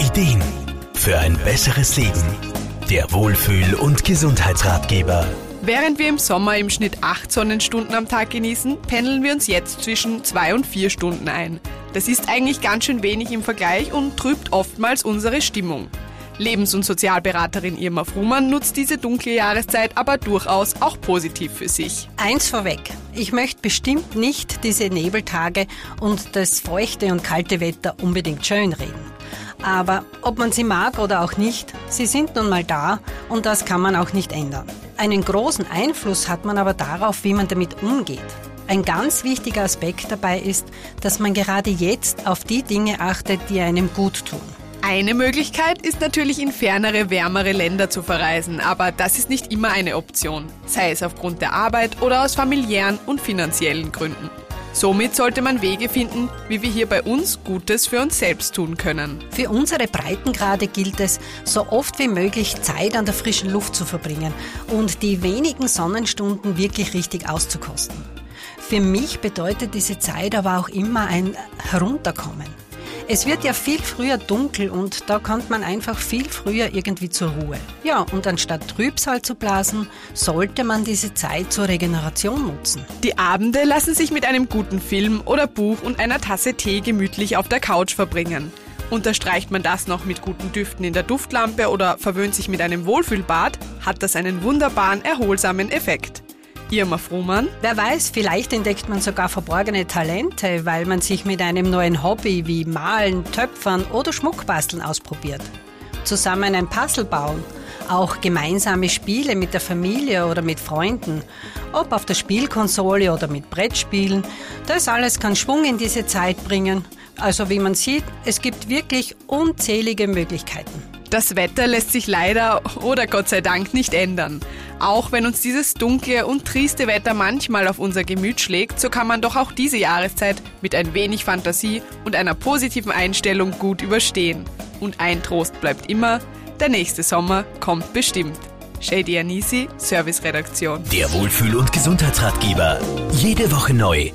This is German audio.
Ideen für ein besseres Leben. Der Wohlfühl- und Gesundheitsratgeber. Während wir im Sommer im Schnitt acht Sonnenstunden am Tag genießen, pendeln wir uns jetzt zwischen zwei und vier Stunden ein. Das ist eigentlich ganz schön wenig im Vergleich und trübt oftmals unsere Stimmung. Lebens- und Sozialberaterin Irma Frumann nutzt diese dunkle Jahreszeit aber durchaus auch positiv für sich. Eins vorweg. Ich möchte bestimmt nicht diese Nebeltage und das feuchte und kalte Wetter unbedingt schönreden. Aber ob man sie mag oder auch nicht, sie sind nun mal da und das kann man auch nicht ändern. Einen großen Einfluss hat man aber darauf, wie man damit umgeht. Ein ganz wichtiger Aspekt dabei ist, dass man gerade jetzt auf die Dinge achtet, die einem gut tun. Eine Möglichkeit ist natürlich in fernere, wärmere Länder zu verreisen, aber das ist nicht immer eine Option, sei es aufgrund der Arbeit oder aus familiären und finanziellen Gründen. Somit sollte man Wege finden, wie wir hier bei uns Gutes für uns selbst tun können. Für unsere Breitengrade gilt es, so oft wie möglich Zeit an der frischen Luft zu verbringen und die wenigen Sonnenstunden wirklich richtig auszukosten. Für mich bedeutet diese Zeit aber auch immer ein Herunterkommen. Es wird ja viel früher dunkel und da kommt man einfach viel früher irgendwie zur Ruhe. Ja, und anstatt Trübsal zu blasen, sollte man diese Zeit zur Regeneration nutzen. Die Abende lassen sich mit einem guten Film oder Buch und einer Tasse Tee gemütlich auf der Couch verbringen. Unterstreicht man das noch mit guten Düften in der Duftlampe oder verwöhnt sich mit einem Wohlfühlbad, hat das einen wunderbaren, erholsamen Effekt. Irma Frohmann. Wer weiß, vielleicht entdeckt man sogar verborgene Talente, weil man sich mit einem neuen Hobby wie Malen, Töpfern oder Schmuckbasteln ausprobiert. Zusammen ein Puzzle bauen, auch gemeinsame Spiele mit der Familie oder mit Freunden, ob auf der Spielkonsole oder mit Brettspielen, das alles kann Schwung in diese Zeit bringen. Also wie man sieht, es gibt wirklich unzählige Möglichkeiten. Das Wetter lässt sich leider oder Gott sei Dank nicht ändern. Auch wenn uns dieses dunkle und triste Wetter manchmal auf unser Gemüt schlägt, so kann man doch auch diese Jahreszeit mit ein wenig Fantasie und einer positiven Einstellung gut überstehen. Und ein Trost bleibt immer, der nächste Sommer kommt bestimmt. Shady Anisi, Serviceredaktion. Der Wohlfühl- und Gesundheitsratgeber. Jede Woche neu